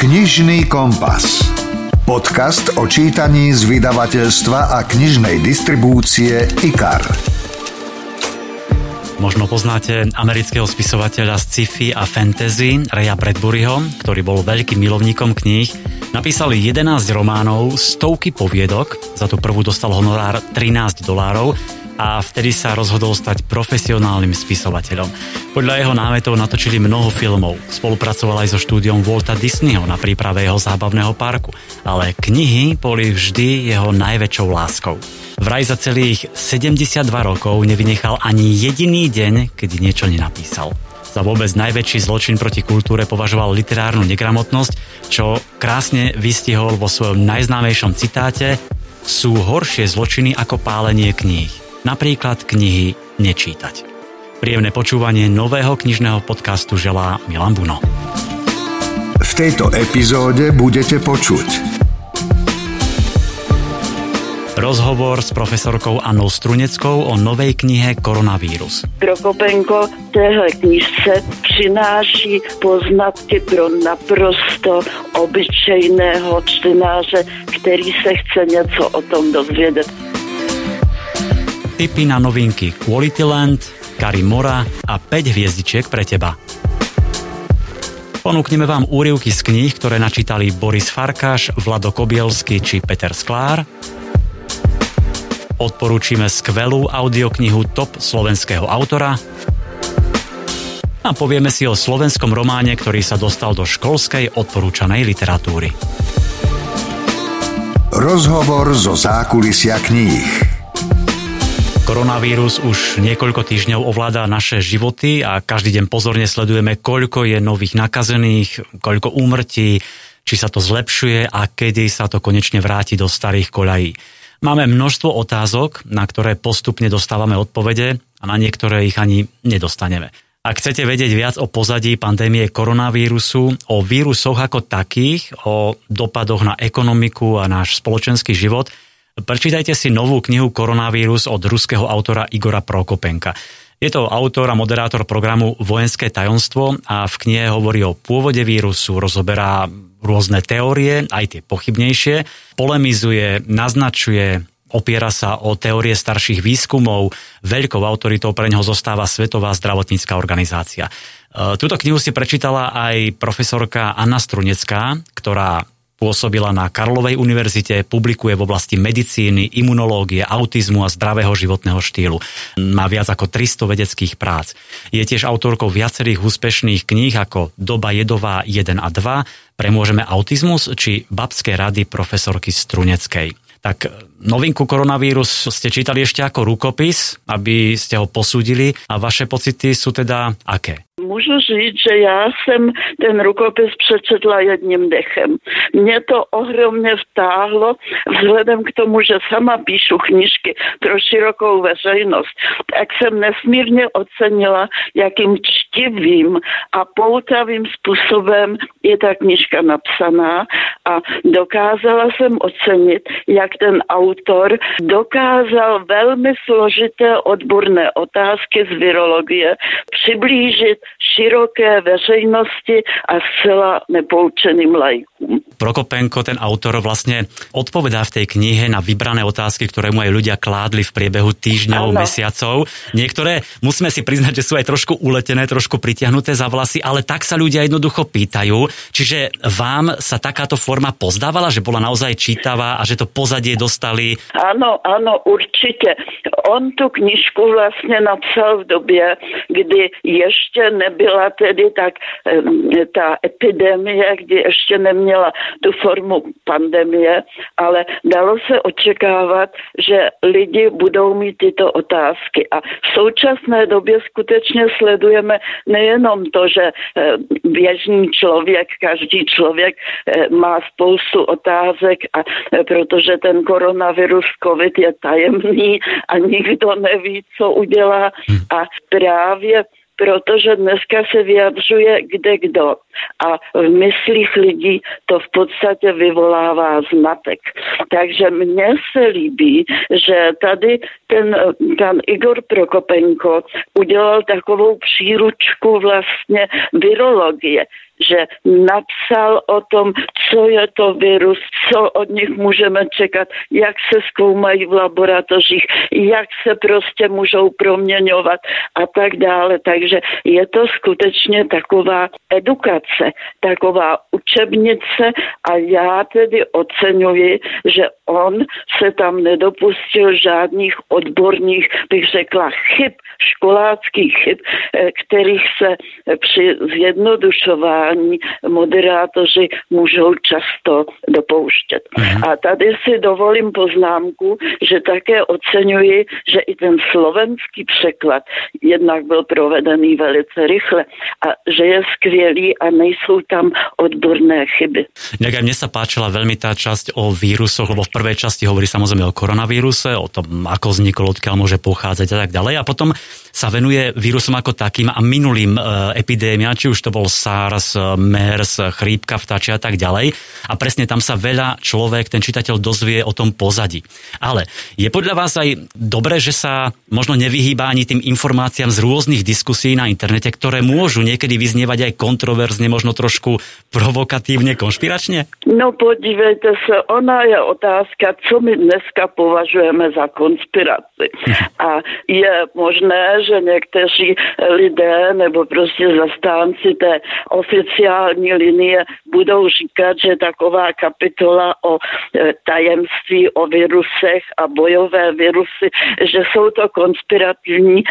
Knižný kompas. Podcast o čítaní z vydavateľstva a knižnej distribúcie IKAR. Možno poznáte amerického spisovateľa z sci-fi a fantasy Raya Bradburyho, ktorý bol veľkým milovníkom kníh. Napísali 11 románov, stovky poviedok, za tú prvú dostal honorár 13 dolárov a vtedy sa rozhodol stať profesionálnym spisovateľom. Podľa jeho námetov natočili mnoho filmov, spolupracoval aj so štúdiom Walta Disneyho na príprave jeho zábavného parku, ale knihy boli vždy jeho najväčšou láskou. Vraj za celých 72 rokov nevynechal ani jediný deň, keď niečo nenapísal. Za vôbec najväčší zločin proti kultúre považoval literárnu negramotnosť, čo krásne vystihol vo svojom najznámejšom citáte sú horšie zločiny ako pálenie kníh napríklad knihy nečítať. Príjemné počúvanie nového knižného podcastu želá Milan Buno. V tejto epizóde budete počuť Rozhovor s profesorkou Annou Struneckou o novej knihe Koronavírus. Prokopenko téhle knižce přináší poznatky pro naprosto obyčejného čtenáře, který se chce něco o tom dozvědět tipy na novinky Quality Land, Mora a 5 hviezdičiek pre teba. Ponúkneme vám úrivky z kníh, ktoré načítali Boris Farkáš, Vlado Kobielsky či Peter Sklár. Odporúčime skvelú audioknihu top slovenského autora. A povieme si o slovenskom románe, ktorý sa dostal do školskej odporúčanej literatúry. Rozhovor zo zákulisia kníh. Koronavírus už niekoľko týždňov ovláda naše životy a každý deň pozorne sledujeme, koľko je nových nakazených, koľko úmrtí, či sa to zlepšuje a kedy sa to konečne vráti do starých koľají. Máme množstvo otázok, na ktoré postupne dostávame odpovede a na niektoré ich ani nedostaneme. Ak chcete vedieť viac o pozadí pandémie koronavírusu, o vírusoch ako takých, o dopadoch na ekonomiku a náš spoločenský život – Prečítajte si novú knihu Koronavírus od ruského autora Igora Prokopenka. Je to autor a moderátor programu Vojenské tajomstvo a v knihe hovorí o pôvode vírusu, rozoberá rôzne teórie, aj tie pochybnejšie, polemizuje, naznačuje, opiera sa o teórie starších výskumov, veľkou autoritou pre neho zostáva Svetová zdravotnícká organizácia. E, túto knihu si prečítala aj profesorka Anna Strunecká, ktorá Pôsobila na Karlovej univerzite, publikuje v oblasti medicíny, imunológie, autizmu a zdravého životného štýlu. Má viac ako 300 vedeckých prác. Je tiež autorkou viacerých úspešných kníh ako Doba jedová 1 a 2, Premôžeme autizmus či Babské rady profesorky Struneckej. Tak novinku koronavírus ste čítali ešte ako rukopis, aby ste ho posúdili a vaše pocity sú teda aké? Můžu říct, že já jsem ten rukopis přečetla jedním dechem. Mě to ohromně vtáhlo vzhledem k tomu, že sama píšu knižky pro širokou veřejnost, tak jsem nesmírně ocenila, jakým čtivým a poutavým způsobem je ta knižka napsaná a dokázala jsem ocenit, jak ten autor dokázal velmi složité odborné otázky z virologie přiblížit široké veřejnosti a zcela nepoučeným lajkům. Prokopenko, ten autor, vlastne odpovedá v tej knihe na vybrané otázky, ktoré mu aj ľudia kládli v priebehu týždňov, ano. mesiacov. Niektoré, musíme si priznať, že sú aj trošku uletené, trošku pritiahnuté za vlasy, ale tak sa ľudia jednoducho pýtajú. Čiže vám sa takáto forma pozdávala, že bola naozaj čítavá a že to pozadie dostali? Áno, áno, určite. On tu knižku vlastne napsal v době, kdy ještě nebyla tedy tak ta epidemie, kdy ještě neměla tu formu pandemie, ale dalo se očekávat, že lidi budou mít tyto otázky. A v současné době skutečně sledujeme nejenom to, že běžný člověk, každý člověk má spoustu otázek a protože ten koronavirus COVID je tajemný a nikdo neví, co udělá. A právě protože dneska se vyjadřuje kde kdo. A v myslích lidí to v podstatě vyvolává zmatek. Takže mně se líbí, že tady ten pan Igor Prokopenko udělal takovou příručku vlastně virologie že napsal o tom, co je to virus, co od nich můžeme čekat, jak se zkoumají v laboratořích, jak se prostě můžou proměňovat a tak dále. Takže je to skutečně taková edukace, taková učebnice a já tedy oceňuji, že on se tam nedopustil žádných odborných, bych řekla, chyb, školáckých chyb, eh, kterých se při zjednodušování moderátoři můžou často dopouštět. Mhm. A tady si dovolím poznámku, že také oceňuji, že i ten slovenský překlad jednak byl provedený velice rychle a že je skvělý a nejsou tam odborné chyby. Nejak aj mne sa páčila veľmi tá časť o vírusoch, lebo v prvej časti hovorí samozrejme o koronavíruse, o tom, ako vznikol, odkiaľ môže pochádzať a tak ďalej. A potom sa venuje vírusom ako takým a minulým e, epidémia, či už to bol SARS, MERS, chrípka, vtáčia a tak ďalej. A presne tam sa veľa človek, ten čitateľ dozvie o tom pozadí. Ale je podľa vás aj dobré, že sa možno nevyhýba ani tým informáciám z rôznych diskusí na internete, ktoré môžu niekedy vyznievať aj kontroverzne, možno trošku provokatívne, konšpiračne? No podívejte sa, ona je otázka, co my dneska považujeme za konspiraci. A je možné, že někteří lidé nebo prostě zastánci té oficiální linie budou říkat, že taková kapitola o e, tajemství, o virusech a bojové virusy, že jsou to konspirativní e,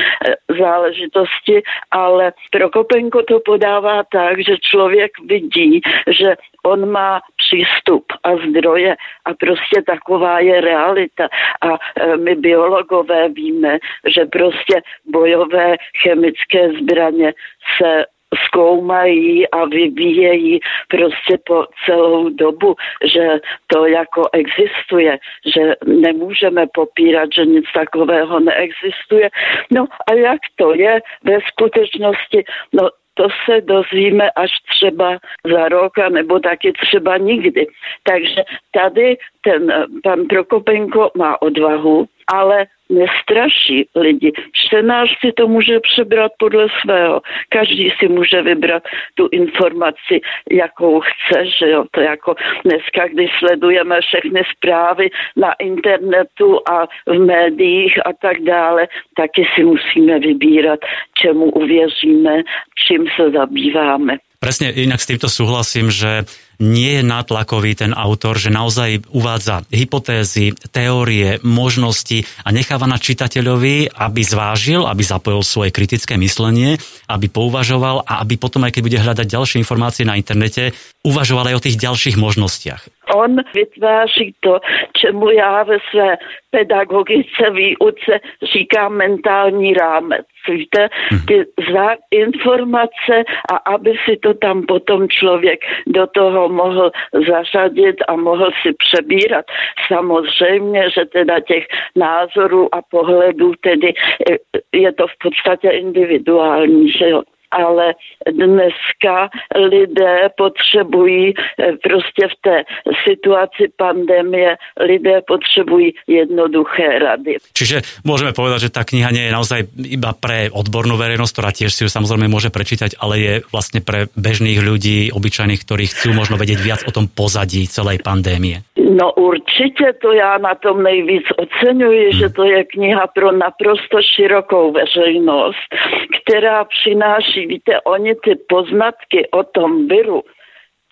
záležitosti, ale Prokopenko to podává tak, že člověk vidí, že on má přístup a zdroje a prostě taková je realita. A e, my biologové víme, že prostě bojové chemické zbraně se zkoumají a vyvíjejí prostě po celou dobu, že to jako existuje, že nemůžeme popírat, že nic takového neexistuje. No a jak to je ve skutečnosti? No to se dozvíme až třeba za rok, nebo taky třeba nikdy. Takže tady ten eh, pan Prokopenko má odvahu, ale nestraší lidi. Čtenář si to může přebrat podle svého. Každý si může vybrat tu informaci, jakou chce, že jo. To jako dneska, když sledujeme všechny zprávy na internetu a v médiích a tak dále, taky si musíme vybírat, čemu uvěříme, čím se zabýváme. Presne inak s týmto súhlasím, že nie je natlakový ten autor, že naozaj uvádza hypotézy, teórie, možnosti a necháva na čitateľovi, aby zvážil, aby zapojil svoje kritické myslenie, aby pouvažoval a aby potom, aj keď bude hľadať ďalšie informácie na internete, uvažoval aj o tých ďalších možnostiach. On vytváří to, čemu já ve své pedagogice výuce říkám mentální rámec. Víte, mhm. ty za informace a aby si to tam potom člověk do toho mohl zařadit a mohl si přebírat. Samozřejmě, že teda těch názorů a pohledů tedy je to v podstatě individuální, že jo ale dneska lidé potřebují eh, prostě v té situaci pandemie, lidé potřebují jednoduché rady. Čiže môžeme povedať, že tá kniha nie je naozaj iba pre odbornú verejnosť, ktorá tiež si ju samozrejme môže prečítať, ale je vlastne pre bežných ľudí, obyčajných, ktorí chcú možno vedieť viac o tom pozadí celej pandémie. No určitě to já na tom nejvíc oceňuji, že to je kniha pro naprosto širokou veřejnost, která přináší, víte, oni ty poznatky o tom viru,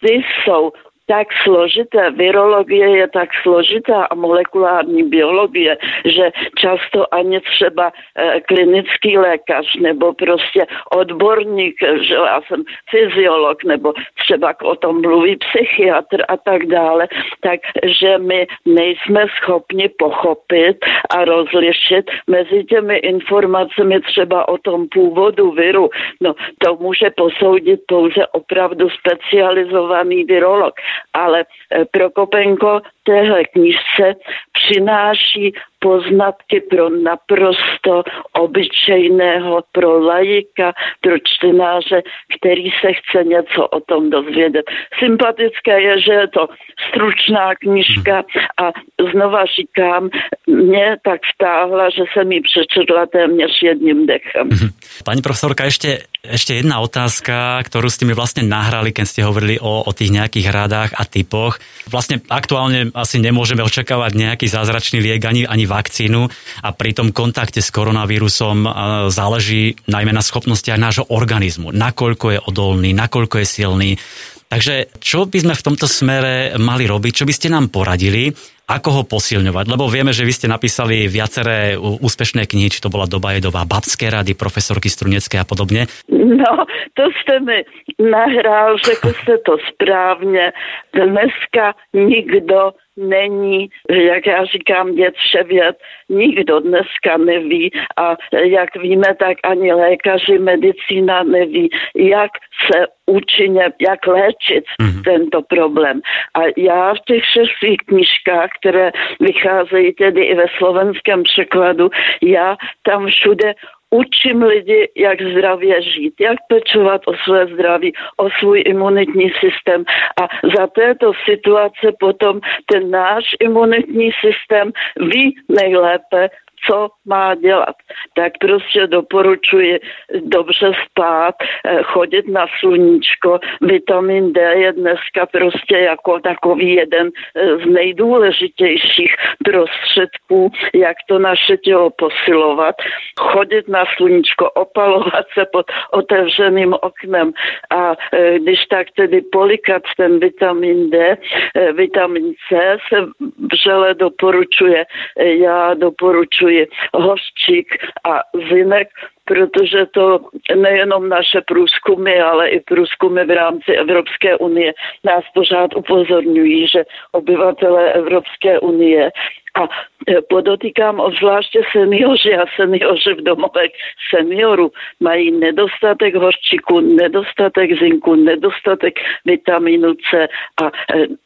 ty jsou tak složité, virologie je tak složitá a molekulární biologie, že často ani třeba e, klinický lékař nebo prostě odborník, že já jsem fyziolog nebo třeba o tom mluví psychiatr a tak dále, takže my nejsme schopni pochopit a rozlišit mezi těmi informacemi třeba o tom původu viru. No, to může posoudit pouze opravdu specializovaný virolog ale e, Prokopenko téhle knižce přináší poznatky pro naprosto obyčejného, pro lajika, pro čtenáře, který se chce něco o tom dozvědět. Sympatické je, že je to stručná knižka a znova říkám, mě tak vtáhla, že jsem ji přečetla téměř jedním dechem. Pani profesorka, ešte, ešte jedna otázka, ktorú ste mi vlastne nahrali, keď ste hovorili o, o tých nejakých rádách a typoch. Vlastne aktuálne asi nemôžeme očakávať nejaký zázračný liek ani, ani vakcínu a pri tom kontakte s koronavírusom záleží najmä na schopnostiach nášho organizmu, nakoľko je odolný, nakoľko je silný. Takže čo by sme v tomto smere mali robiť, čo by ste nám poradili, ako ho posilňovať? Lebo vieme, že vy ste napísali viaceré úspešné knihy, či to bola doba je doba babské rady, profesorky Strunecké a podobne. No, to ste mi nahrál, řekl ste to správne. Dneska nikdo není, jak já říkám, dět vševěd, nikdo dneska neví a jak víme, tak ani lékaři, medicína neví, jak se účinně, jak léčit mm-hmm. tento problém. A já v těch šestých knižkách, které vycházejí tedy i ve slovenském překladu, já tam všude učím lidi, jak zdravě žít, jak pečovat o své zdraví, o svůj imunitní systém. A za této situace potom ten náš imunitní systém ví nejlépe, co má dělat. Tak prostě doporučuji dobře spát, eh, chodit na sluníčko. Vitamin D je dneska prostě jako takový jeden eh, z nejdůležitějších prostředků, jak to naše tělo posilovat. Chodit na sluníčko, opalovat se pod otevřeným oknem a eh, když tak tedy polikat ten vitamin D, vitamin C se vřele doporučuje. Já doporučuji kosztuje a zymek protože to nejenom naše průzkumy, ale i průzkumy v rámci Evropské unie nás pořád upozorňují, že obyvatelé Evropské unie a e, podotýkám obzvláště seniori a seniori v domovech seniorů mají nedostatek horčiku, nedostatek zinku, nedostatek vitamínu C a e,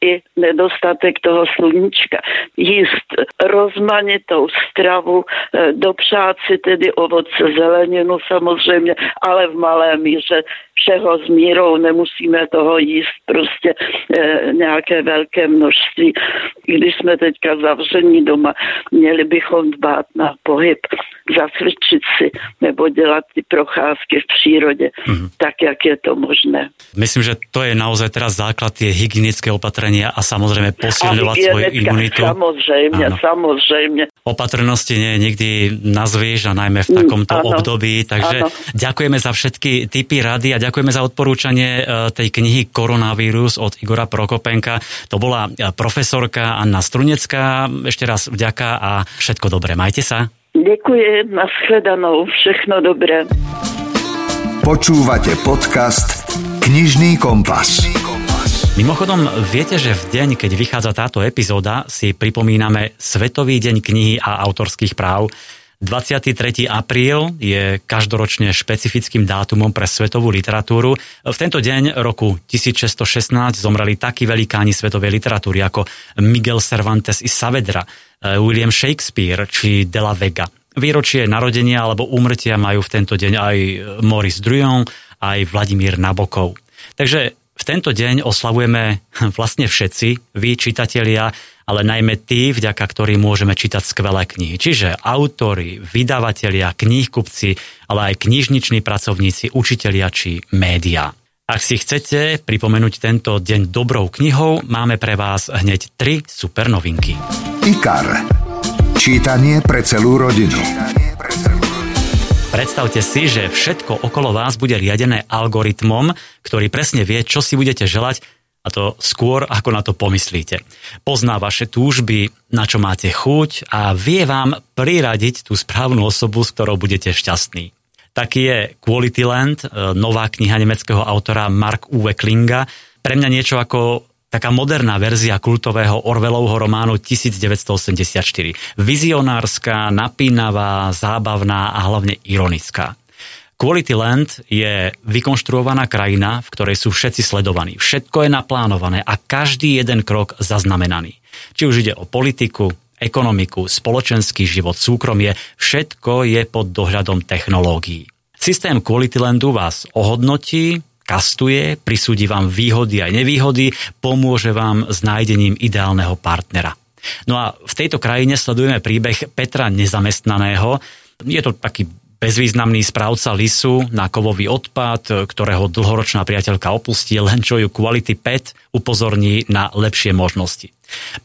i nedostatek toho sluníčka. Jíst rozmanitou stravu, e, dopřát si tedy ovoce, zeleninu samozřejmě, ale v malé míře všeho s mírou, nemusíme toho jíst prostě e, nějaké velké množství. Když jsme teďka zavření doma, měli bychom dbát na pohyb, zacvičit si nebo dělat ty procházky v přírodě, mm-hmm. tak, jak je to možné. Myslím, že to je naozaj teraz základ tie hygienické opatrenia a samozrejme posilňovať svoju imunitu. Samozrejme, Áno. samozrejme. Opatrnosti nie nikdy nazvieš a najmä v takomto mm, období. Takže áno. ďakujeme za všetky typy rady a ďakujeme za odporúčanie e, tej knihy Koronavírus od Igora Prokopenka. To bola e, profesorka Anna Strunecká. Ešte raz vďaka a všetko dobré. Majte sa. Ďakujem, nashledanou, všechno dobré. Počúvate podcast Knižný kompas. Mimochodom, viete, že v deň, keď vychádza táto epizóda, si pripomíname Svetový deň knihy a autorských práv. 23. apríl je každoročne špecifickým dátumom pre svetovú literatúru. V tento deň roku 1616 zomreli takí velikáni svetovej literatúry ako Miguel Cervantes i Saavedra, William Shakespeare či De la Vega. Výročie narodenia alebo úmrtia majú v tento deň aj Maurice Druon, aj Vladimír Nabokov. Takže v tento deň oslavujeme vlastne všetci, vy čitatelia, ale najmä tí, vďaka ktorým môžeme čítať skvelé knihy. Čiže autory, vydavatelia, knihkupci, ale aj knižniční pracovníci, učitelia či médiá. Ak si chcete pripomenúť tento deň dobrou knihou, máme pre vás hneď tri super novinky. IKAR. Čítanie pre celú rodinu. Predstavte si, že všetko okolo vás bude riadené algoritmom, ktorý presne vie, čo si budete želať a to skôr, ako na to pomyslíte. Pozná vaše túžby, na čo máte chuť a vie vám priradiť tú správnu osobu, s ktorou budete šťastní. Taký je Quality Land, e, nová kniha nemeckého autora Mark Uwe Klinga. Pre mňa niečo ako taká moderná verzia kultového Orwellovho románu 1984. Vizionárska, napínavá, zábavná a hlavne ironická. Quality Land je vykonštruovaná krajina, v ktorej sú všetci sledovaní. Všetko je naplánované a každý jeden krok zaznamenaný. Či už ide o politiku, ekonomiku, spoločenský život, súkromie, všetko je pod dohľadom technológií. Systém Quality Landu vás ohodnotí, kastuje, prisúdi vám výhody aj nevýhody, pomôže vám s nájdením ideálneho partnera. No a v tejto krajine sledujeme príbeh Petra Nezamestnaného. Je to taký bezvýznamný správca lisu na kovový odpad, ktorého dlhoročná priateľka opustí, len čo ju Quality Pet upozorní na lepšie možnosti.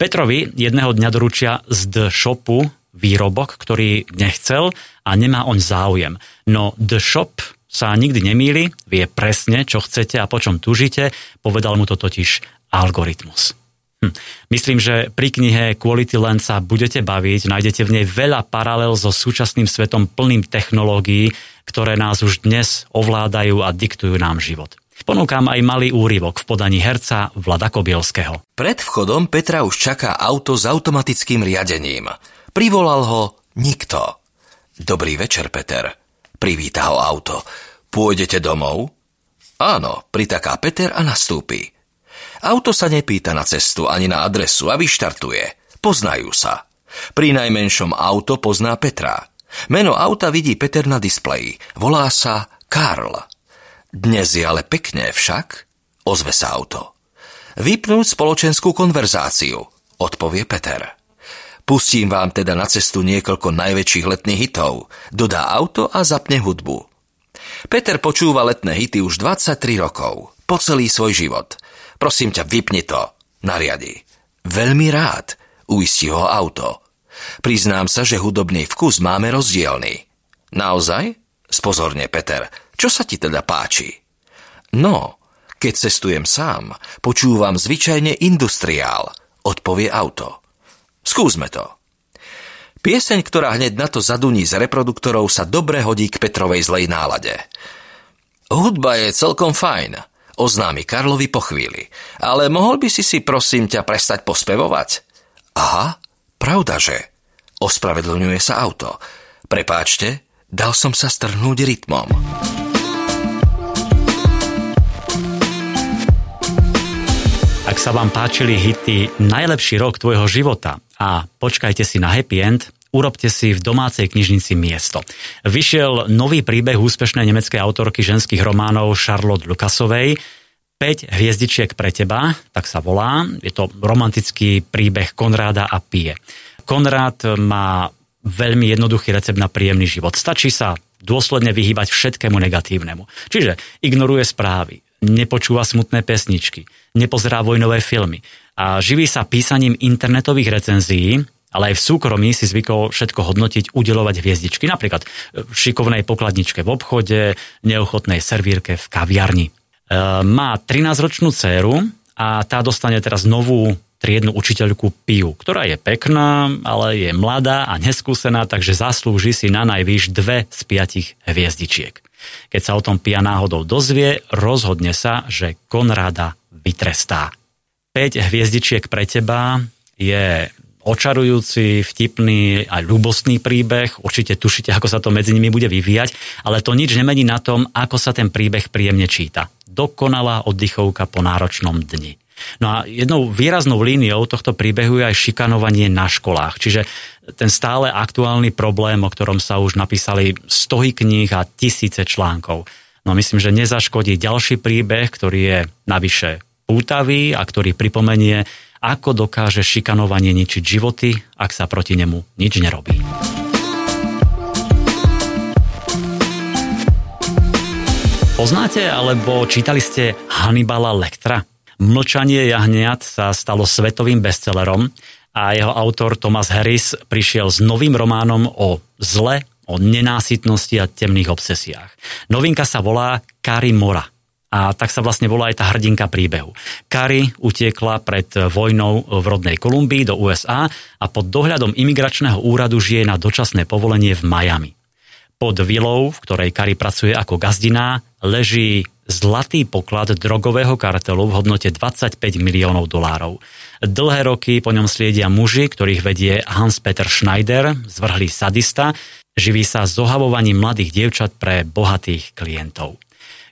Petrovi jedného dňa doručia z The Shopu výrobok, ktorý nechcel a nemá on záujem. No The Shop sa nikdy nemýli, vie presne, čo chcete a po čom tužite, povedal mu to totiž algoritmus. Hm. Myslím, že pri knihe Quality Land sa budete baviť, nájdete v nej veľa paralel so súčasným svetom plným technológií, ktoré nás už dnes ovládajú a diktujú nám život. Ponúkam aj malý úryvok v podaní herca Vlada Kobielského. Pred vchodom Petra už čaká auto s automatickým riadením. Privolal ho nikto. Dobrý večer, Peter. Privíta ho auto. Pôjdete domov? Áno, pritaká Peter a nastúpi. Auto sa nepýta na cestu ani na adresu a vyštartuje. Poznajú sa. Pri najmenšom auto pozná Petra. Meno auta vidí Peter na displeji. Volá sa Karl. Dnes je ale pekné však, ozve sa auto. Vypnúť spoločenskú konverzáciu, odpovie Peter. Pustím vám teda na cestu niekoľko najväčších letných hitov, dodá auto a zapne hudbu. Peter počúva letné hity už 23 rokov, po celý svoj život – Prosím ťa, vypni to, nariadi. Veľmi rád, uistí ho auto. Priznám sa, že hudobný vkus máme rozdielny. Naozaj? Spozorne, Peter, čo sa ti teda páči? No, keď cestujem sám, počúvam zvyčajne industriál, odpovie auto. Skúsme to. Pieseň, ktorá hneď na to zaduní z reproduktorov, sa dobre hodí k Petrovej zlej nálade. Hudba je celkom fajn, oznámi Karlovi po chvíli. Ale mohol by si si prosím ťa prestať pospevovať? Aha, pravdaže. Ospravedlňuje sa auto. Prepáčte, dal som sa strhnúť rytmom. Ak sa vám páčili hity Najlepší rok tvojho života a počkajte si na happy end, urobte si v domácej knižnici miesto. Vyšiel nový príbeh úspešnej nemeckej autorky ženských románov Charlotte Lucasovej, 5 hviezdičiek pre teba, tak sa volá. Je to romantický príbeh Konráda a Pie. Konrád má veľmi jednoduchý recept na príjemný život. Stačí sa dôsledne vyhýbať všetkému negatívnemu. Čiže ignoruje správy, nepočúva smutné pesničky, nepozerá vojnové filmy a živí sa písaním internetových recenzií, ale aj v súkromí si zvykol všetko hodnotiť, udelovať hviezdičky, napríklad v šikovnej pokladničke v obchode, neochotnej servírke v kaviarni. E, má 13-ročnú dceru a tá dostane teraz novú triednu učiteľku Piu, ktorá je pekná, ale je mladá a neskúsená, takže zaslúži si na najvýš dve z piatich hviezdičiek. Keď sa o tom Pia náhodou dozvie, rozhodne sa, že Konrada vytrestá. 5 hviezdičiek pre teba je očarujúci, vtipný a ľubostný príbeh. Určite tušite, ako sa to medzi nimi bude vyvíjať, ale to nič nemení na tom, ako sa ten príbeh príjemne číta. Dokonalá oddychovka po náročnom dni. No a jednou výraznou líniou tohto príbehu je aj šikanovanie na školách. Čiže ten stále aktuálny problém, o ktorom sa už napísali stohy kníh a tisíce článkov. No myslím, že nezaškodí ďalší príbeh, ktorý je navyše pútavý a ktorý pripomenie ako dokáže šikanovanie ničiť životy, ak sa proti nemu nič nerobí. Poznáte alebo čítali ste Hannibala Lectra? Mlčanie jahniat sa stalo svetovým bestsellerom a jeho autor Thomas Harris prišiel s novým románom o zle, o nenásytnosti a temných obsesiách. Novinka sa volá Kari Mora – a tak sa vlastne volá aj tá hrdinka príbehu. Kari utiekla pred vojnou v rodnej Kolumbii do USA a pod dohľadom imigračného úradu žije na dočasné povolenie v Miami. Pod vilou, v ktorej Kari pracuje ako gazdiná, leží zlatý poklad drogového kartelu v hodnote 25 miliónov dolárov. Dlhé roky po ňom sliedia muži, ktorých vedie Hans-Peter Schneider, zvrhlý sadista, živí sa zohavovaním mladých dievčat pre bohatých klientov.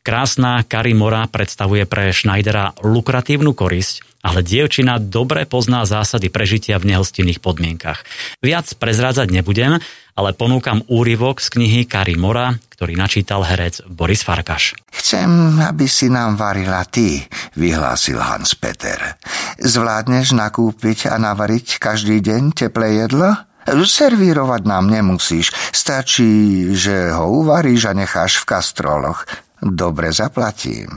Krásna Karimora predstavuje pre Schneidera lukratívnu korisť ale dievčina dobre pozná zásady prežitia v nehostinných podmienkach. Viac prezrádzať nebudem, ale ponúkam úryvok z knihy Kari Mora, ktorý načítal herec Boris Farkaš. Chcem, aby si nám varila ty, vyhlásil Hans Peter. Zvládneš nakúpiť a navariť každý deň teplé jedlo? Servírovať nám nemusíš, stačí, že ho uvaríš a necháš v kastroloch. Dobre zaplatím.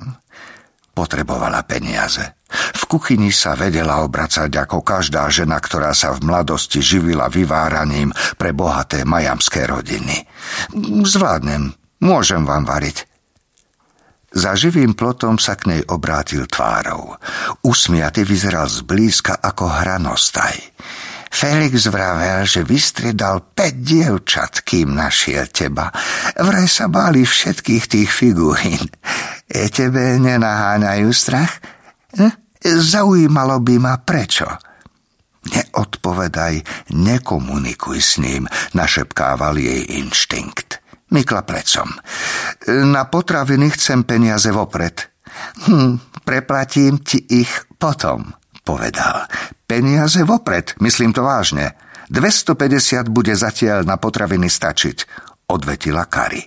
Potrebovala peniaze. V kuchyni sa vedela obracať ako každá žena, ktorá sa v mladosti živila vyváraním pre bohaté majamské rodiny. Zvládnem, môžem vám variť. Za živým plotom sa k nej obrátil tvárou. Usmiaty vyzeral zblízka ako hranostaj. Felix vravel, že vystriedal 5 dievčat, kým našiel teba. Vraj sa báli všetkých tých figurín. E tebe nenaháňajú strach? Hm? Zaujímalo by ma prečo. Neodpovedaj, nekomunikuj s ním, našepkával jej inštinkt. Mykla precom. Na potraviny chcem peniaze vopred. Hm, preplatím ti ich potom povedal. Peniaze vopred, myslím to vážne. 250 bude zatiaľ na potraviny stačiť, odvetila Kari.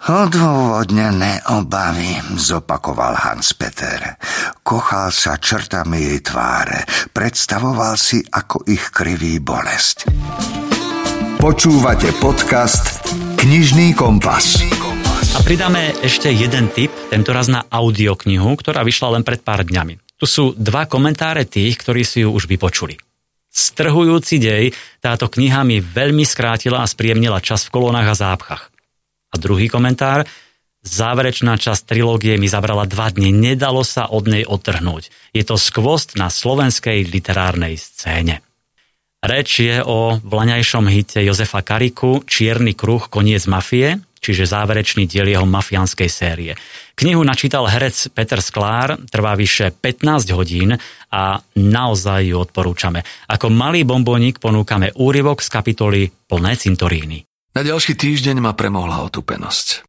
Odôvodnené obavy, zopakoval Hans Peter. Kochal sa črtami jej tváre, predstavoval si, ako ich kriví bolesť. Počúvate podcast Knižný kompas. A pridáme ešte jeden tip, tentoraz na audioknihu, ktorá vyšla len pred pár dňami. Tu sú dva komentáre tých, ktorí si ju už vypočuli. Strhujúci dej, táto kniha mi veľmi skrátila a spríjemnila čas v kolónach a zápchach. A druhý komentár, záverečná časť trilógie mi zabrala dva dni, nedalo sa od nej odtrhnúť. Je to skvost na slovenskej literárnej scéne. Reč je o vlaňajšom hite Jozefa Kariku Čierny kruh, koniec mafie, čiže záverečný diel jeho mafiánskej série. Knihu načítal herec Peter Sklár, trvá vyše 15 hodín a naozaj ju odporúčame. Ako malý bombónik ponúkame úryvok z kapitoly plné cintoríny. Na ďalší týždeň ma premohla otupenosť.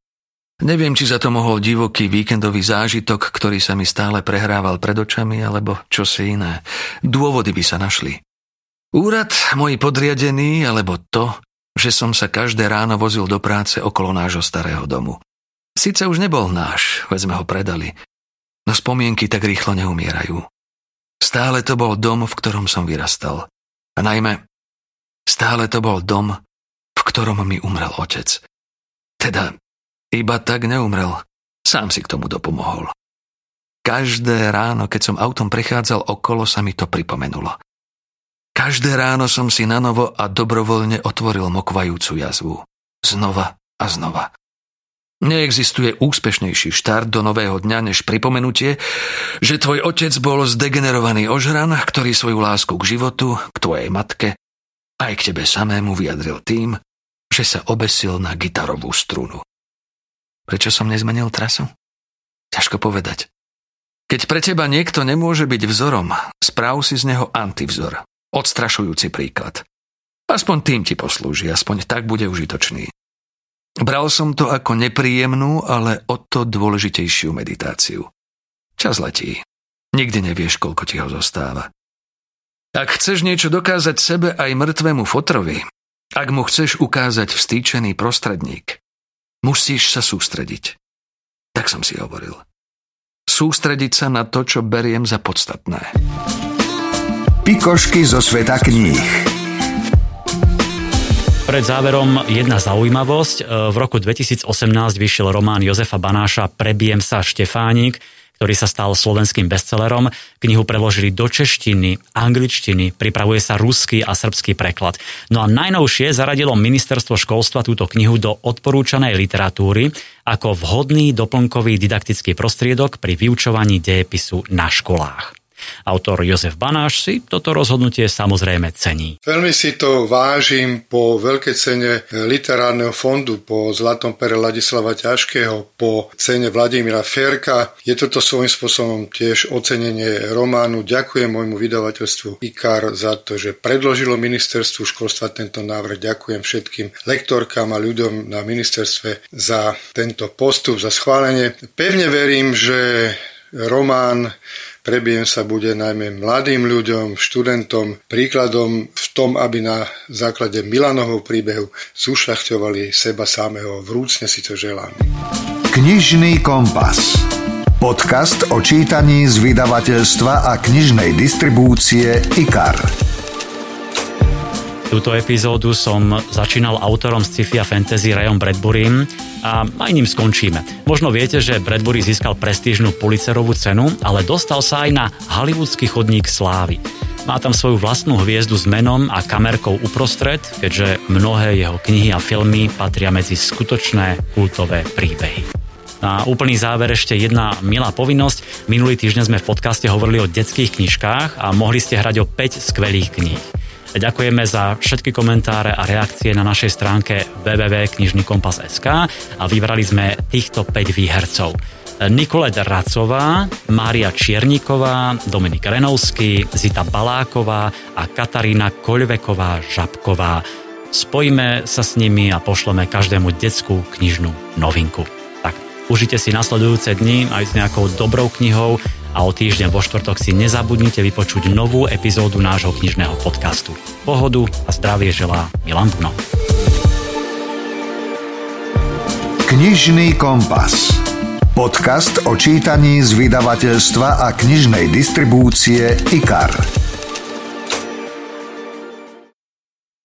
Neviem, či za to mohol divoký víkendový zážitok, ktorý sa mi stále prehrával pred očami, alebo čo si iné. Dôvody by sa našli. Úrad, môj podriadený, alebo to, že som sa každé ráno vozil do práce okolo nášho starého domu. Sice už nebol náš, veď sme ho predali, no spomienky tak rýchlo neumierajú. Stále to bol dom, v ktorom som vyrastal. A najmä, stále to bol dom, v ktorom mi umrel otec. Teda, iba tak neumrel, sám si k tomu dopomohol. Každé ráno, keď som autom prechádzal okolo, sa mi to pripomenulo. Každé ráno som si nanovo a dobrovoľne otvoril mokvajúcu jazvu. Znova a znova. Neexistuje úspešnejší štart do nového dňa než pripomenutie, že tvoj otec bol zdegenerovaný ožran, ktorý svoju lásku k životu, k tvojej matke aj k tebe samému vyjadril tým, že sa obesil na gitarovú strunu. Prečo som nezmenil trasu? Ťažko povedať. Keď pre teba niekto nemôže byť vzorom, správ si z neho antivzor. Odstrašujúci príklad. Aspoň tým ti poslúži, aspoň tak bude užitočný. Bral som to ako nepríjemnú, ale o to dôležitejšiu meditáciu. Čas letí. Nikdy nevieš, koľko ti ho zostáva. Ak chceš niečo dokázať sebe aj mŕtvemu fotrovi, ak mu chceš ukázať vstýčený prostredník, musíš sa sústrediť. Tak som si hovoril. Sústrediť sa na to, čo beriem za podstatné. Pikošky zo sveta kníh. Pred záverom jedna zaujímavosť. E, v roku 2018 vyšiel román Jozefa Banáša Prebijem sa Štefánik, ktorý sa stal slovenským bestsellerom. Knihu preložili do češtiny, angličtiny, pripravuje sa ruský a srbský preklad. No a najnovšie zaradilo ministerstvo školstva túto knihu do odporúčanej literatúry ako vhodný doplnkový didaktický prostriedok pri vyučovaní dejepisu na školách. Autor Jozef Banáš si toto rozhodnutie samozrejme cení. Veľmi si to vážim po veľkej cene literárneho fondu, po Zlatom pere Ladislava Ťažkého, po cene Vladimíra Ferka. Je toto svojím spôsobom tiež ocenenie románu. Ďakujem môjmu vydavateľstvu IKAR za to, že predložilo ministerstvu školstva tento návrh. Ďakujem všetkým lektorkám a ľuďom na ministerstve za tento postup, za schválenie. Pevne verím, že román Prebijem sa bude najmä mladým ľuďom, študentom, príkladom v tom, aby na základe Milanovho príbehu zušľachťovali seba samého. Vrúcne si to želám. Knižný kompas. Podcast o čítaní z vydavateľstva a knižnej distribúcie IKAR. Túto epizódu som začínal autorom sci-fi a fantasy Rayom Bradburym a aj ním skončíme. Možno viete, že Bradbury získal prestížnu Pulitzerovú cenu, ale dostal sa aj na hollywoodský chodník slávy. Má tam svoju vlastnú hviezdu s menom a kamerkou uprostred, keďže mnohé jeho knihy a filmy patria medzi skutočné kultové príbehy. Na úplný záver ešte jedna milá povinnosť. Minulý týždeň sme v podcaste hovorili o detských knižkách a mohli ste hrať o 5 skvelých kníh. Ďakujeme za všetky komentáre a reakcie na našej stránke www.knižnykompas.sk a vybrali sme týchto 5 výhercov. Nikolет Racová, Mária Čierniková, Dominik Renovský, Zita Baláková a Katarína Koľveková Žabková. Spojíme sa s nimi a pošleme každému detskú knižnú novinku. Tak užite si nasledujúce dni aj s nejakou dobrou knihou a o týždeň vo štvrtok si nezabudnite vypočuť novú epizódu nášho knižného podcastu. Pohodu a zdravie želá Milan Buno. Knižný kompas. Podcast o čítaní z vydavateľstva a knižnej distribúcie IKAR.